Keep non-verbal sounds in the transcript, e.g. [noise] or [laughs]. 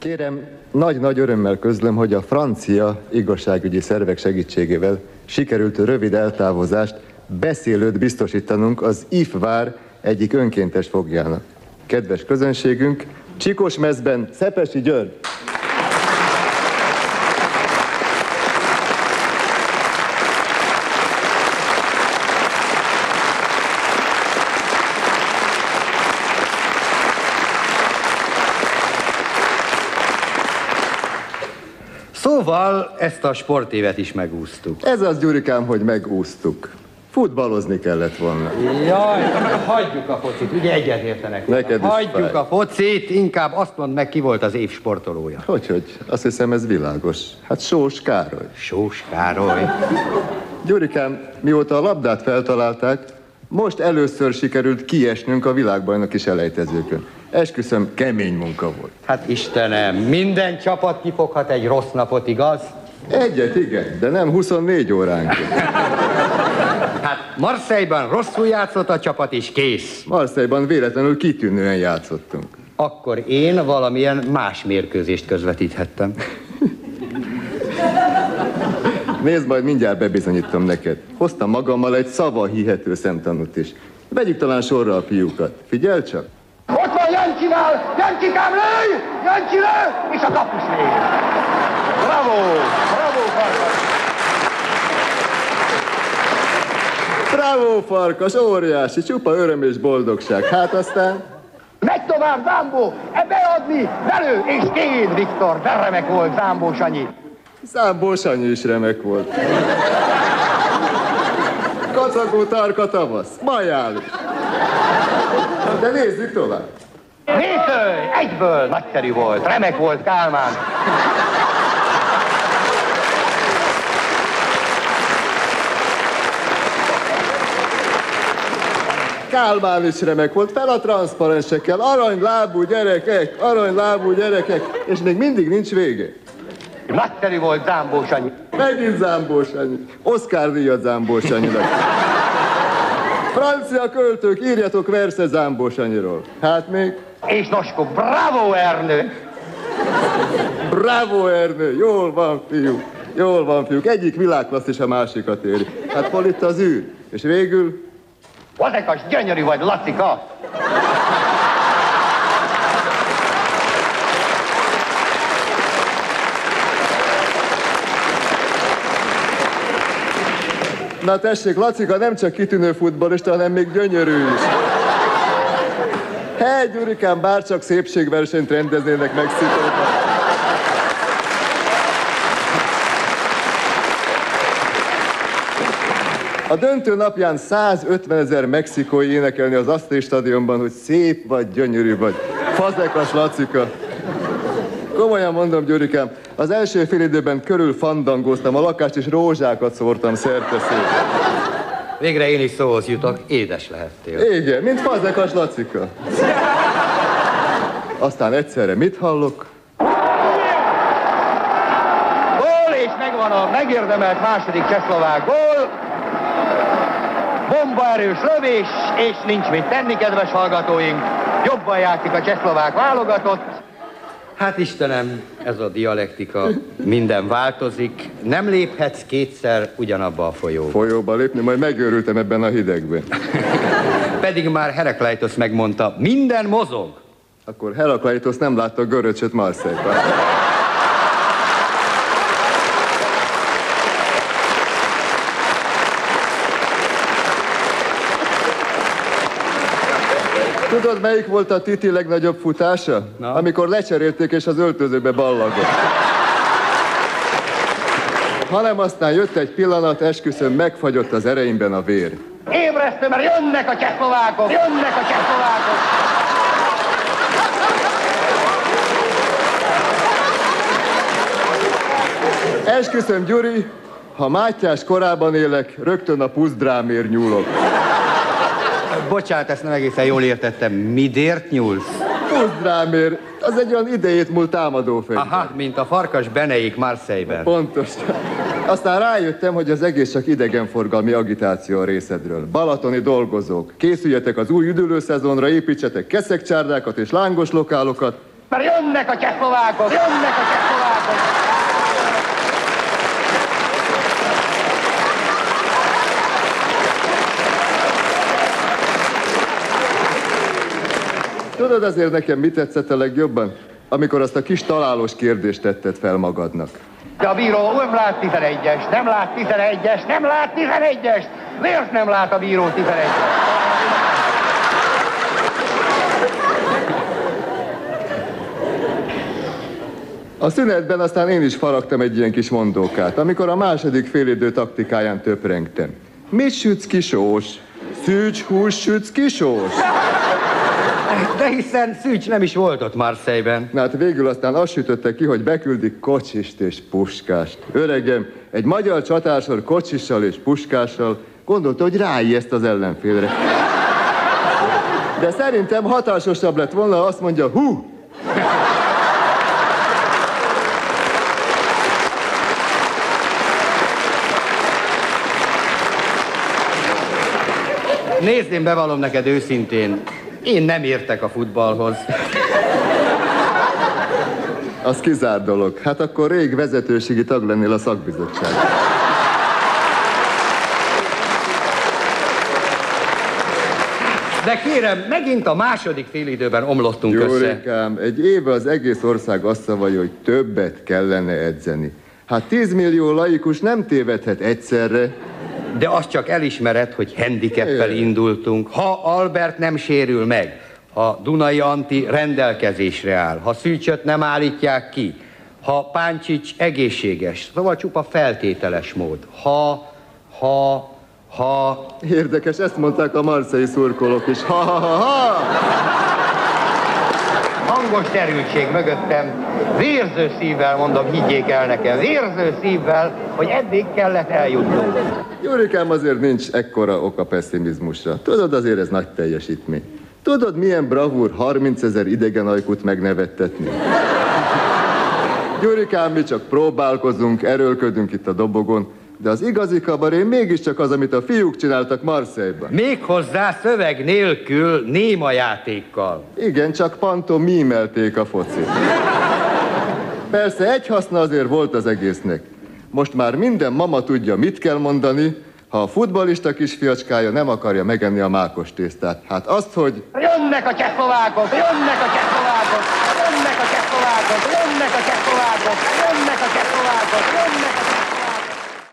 Kérem, nagy-nagy örömmel közlöm, hogy a francia igazságügyi szervek segítségével sikerült rövid eltávozást beszélőt biztosítanunk az IF vár egyik önkéntes fogjának. Kedves közönségünk, Csikos mezben Szepesi György. Szóval ezt a sportévet is megúsztuk. Ez az, Gyurikám, hogy megúsztuk. Futballozni kellett volna. Jaj, hagyjuk a focit, ugye egyetértenek. Neked is Hagyjuk fáj. a focit, inkább azt mondd meg, ki volt az év sportolója. Hogy, hogy? Azt hiszem ez világos. Hát Sós Károly. Sós Károly. Gyurikám, mióta a labdát feltalálták, most először sikerült kiesnünk a világbajnoki selejtezőkön. Esküszöm, kemény munka volt. Hát Istenem, minden csapat kifoghat egy rossz napot, igaz? Egyet igen, de nem 24 óránként. Hát Marseille-ban rosszul játszott a csapat, és kész. Marseille-ban véletlenül kitűnően játszottunk. Akkor én valamilyen más mérkőzést közvetíthettem. Nézd, majd mindjárt bebizonyítom neked. Hoztam magammal egy szava hihető szemtanút is. Vegyük talán sorra a fiúkat. Figyelj csak! Jancsinál! Jancsikám lőj! Jancsi lő! És a kapus lő! Bravo! Bravo, Farkas! Bravo, farkas, óriási, csupa öröm és boldogság. Hát aztán... Megy tovább Zámbó! E beadni! Belő! És két Viktor! De remek volt Zámbó Sanyi! Számbó Sanyi is remek volt. Kacagó tárka tavasz, majál. De nézzük tovább. Néző! Egyből! Nagyszerű volt! Remek volt Kálmán! Kálmán is remek volt, fel a transzparensekkel, aranylábú gyerekek, aranylábú gyerekek, és még mindig nincs vége. Nagyszerű volt Zámbó Sanyi! Megint Zámbó Sanyi. Oscar díjat Zámbó Sanyinak. Francia költők, írjatok verse Zámbó Sanyiról. Hát még? És Noskó, bravo Ernő! Bravo, Ernő! Jól van, fiú! Jól van, fiúk. Egyik világklasszis a másikat éri. Hát hol itt az űr? És végül Vazekas, gyönyörű vagy, Lacika! Na tessék, Lacika nem csak kitűnő futballista, hanem még gyönyörű is. Hely, Gyurikám, bárcsak szépségversenyt rendeznének Mexikóban. A döntő napján 150 ezer mexikói énekelni az Asztri stadionban, hogy szép vagy, gyönyörű vagy. Fazekas Lacika. Komolyan mondom, Gyurikám, az első fél időben körül fandangoztam a lakást, és rózsákat szórtam szerte. Végre én is szóhoz jutok, édes lehettél. Igen, mint Fazekas Lacika. Aztán egyszerre mit hallok? Gól, és megvan a megérdemelt második csehszlovák gól. Bombaerős lövés, és nincs mit tenni, kedves hallgatóink. Jobban játszik a csehszlovák válogatott. Hát Istenem, ez a dialektika, minden változik. Nem léphetsz kétszer ugyanabba a folyóba. Folyóba lépni, majd megőrültem ebben a hidegben. [laughs] Pedig már Herakleitos megmondta, minden mozog. Akkor Herakleitos nem látta a göröcsöt Marseille-ban. Tudod, melyik volt a Titi legnagyobb futása? Na? Amikor lecserélték és az öltözőbe ballagott. Hanem aztán jött egy pillanat, esküszöm, megfagyott az ereimben a vér. Ébresztő, mert jönnek a csehszlovákok, jönnek a csehszlovákok. Esküszöm, Gyuri, ha Mátyás korában élek, rögtön a puszdrámért nyúlok. Bocsánat, ezt nem egészen jól értettem. Midért nyúlsz? Puszdrámért, az egy olyan idejét múlt támadó fegyver. Aha, mint a farkas beneik Marseille-ben. Pontos. Aztán rájöttem, hogy az egész csak idegenforgalmi agitáció a részedről. Balatoni dolgozók, készüljetek az új üdülőszezonra, építsetek keszekcsárdákat és lángos lokálokat, Mert jönnek a csehszlovákok, jönnek a csehszlovákok. Tudod azért nekem mit tetszett a legjobban? Amikor azt a kis találós kérdést tetted fel magadnak. De a bíró nem lát 11-es, nem lát 11-es, nem lát 11-es. Miért nem lát a bíró 11-es? A szünetben aztán én is faragtam egy ilyen kis mondókát, amikor a második félidő taktikáján töprengtem. Mit sütsz kisós? Szűcs hús sütsz kisós? De hiszen Szűcs nem is volt ott Marseille-ben. Na hát végül aztán azt sütötte ki, hogy beküldik kocsist és puskást. Öregem, egy magyar csatársor kocsissal és puskással gondolta, hogy ráijeszt az ellenfélre. De szerintem hatásosabb lett volna, azt mondja, hú, Nézd, én bevallom neked őszintén, én nem értek a futballhoz. az kizár dolog. Hát akkor rég vezetőségi tag lennél a szakbizottság. De kérem, megint a második félidőben omlottunk össze. Jórikám, egy éve az egész ország azt szavalja, hogy többet kellene edzeni. Hát 10 millió laikus nem tévedhet egyszerre. De azt csak elismered, hogy handicappel indultunk. Ha Albert nem sérül meg, ha Dunai Anti rendelkezésre áll, ha Szűcsöt nem állítják ki, ha Páncsics egészséges, szóval csupa feltételes mód. Ha, ha, ha... Érdekes, ezt mondták a marszai szurkolók is. Ha, ha, ha, ha! Hangos derültség mögöttem. Vérző szívvel mondom, higgyék el nekem. Vérző szívvel, hogy eddig kellett eljutnunk. Jórikám, azért nincs ekkora oka pessimizmusra. Tudod, azért ez nagy teljesítmény. Tudod, milyen bravúr 30 ezer idegen ajkút megnevettetni? Gyurikám, mi csak próbálkozunk, erőlködünk itt a dobogon, de az igazi kabaré mégiscsak az, amit a fiúk csináltak Marseille-ban. Méghozzá szöveg nélkül, néma játékkal. Igen, csak pantomímelték a focit. Persze egy haszna azért volt az egésznek. Most már minden mama tudja, mit kell mondani, ha a futbalista kisfiacskája nem akarja megenni a mákos tésztát. Hát azt, hogy Jönnek a csehszlovákok, jönnek a csehszlovákok, jönnek a csehszlovákok, jönnek a csehszlovákok, jönnek a csehszlovákok, jönnek a csehszlovákok.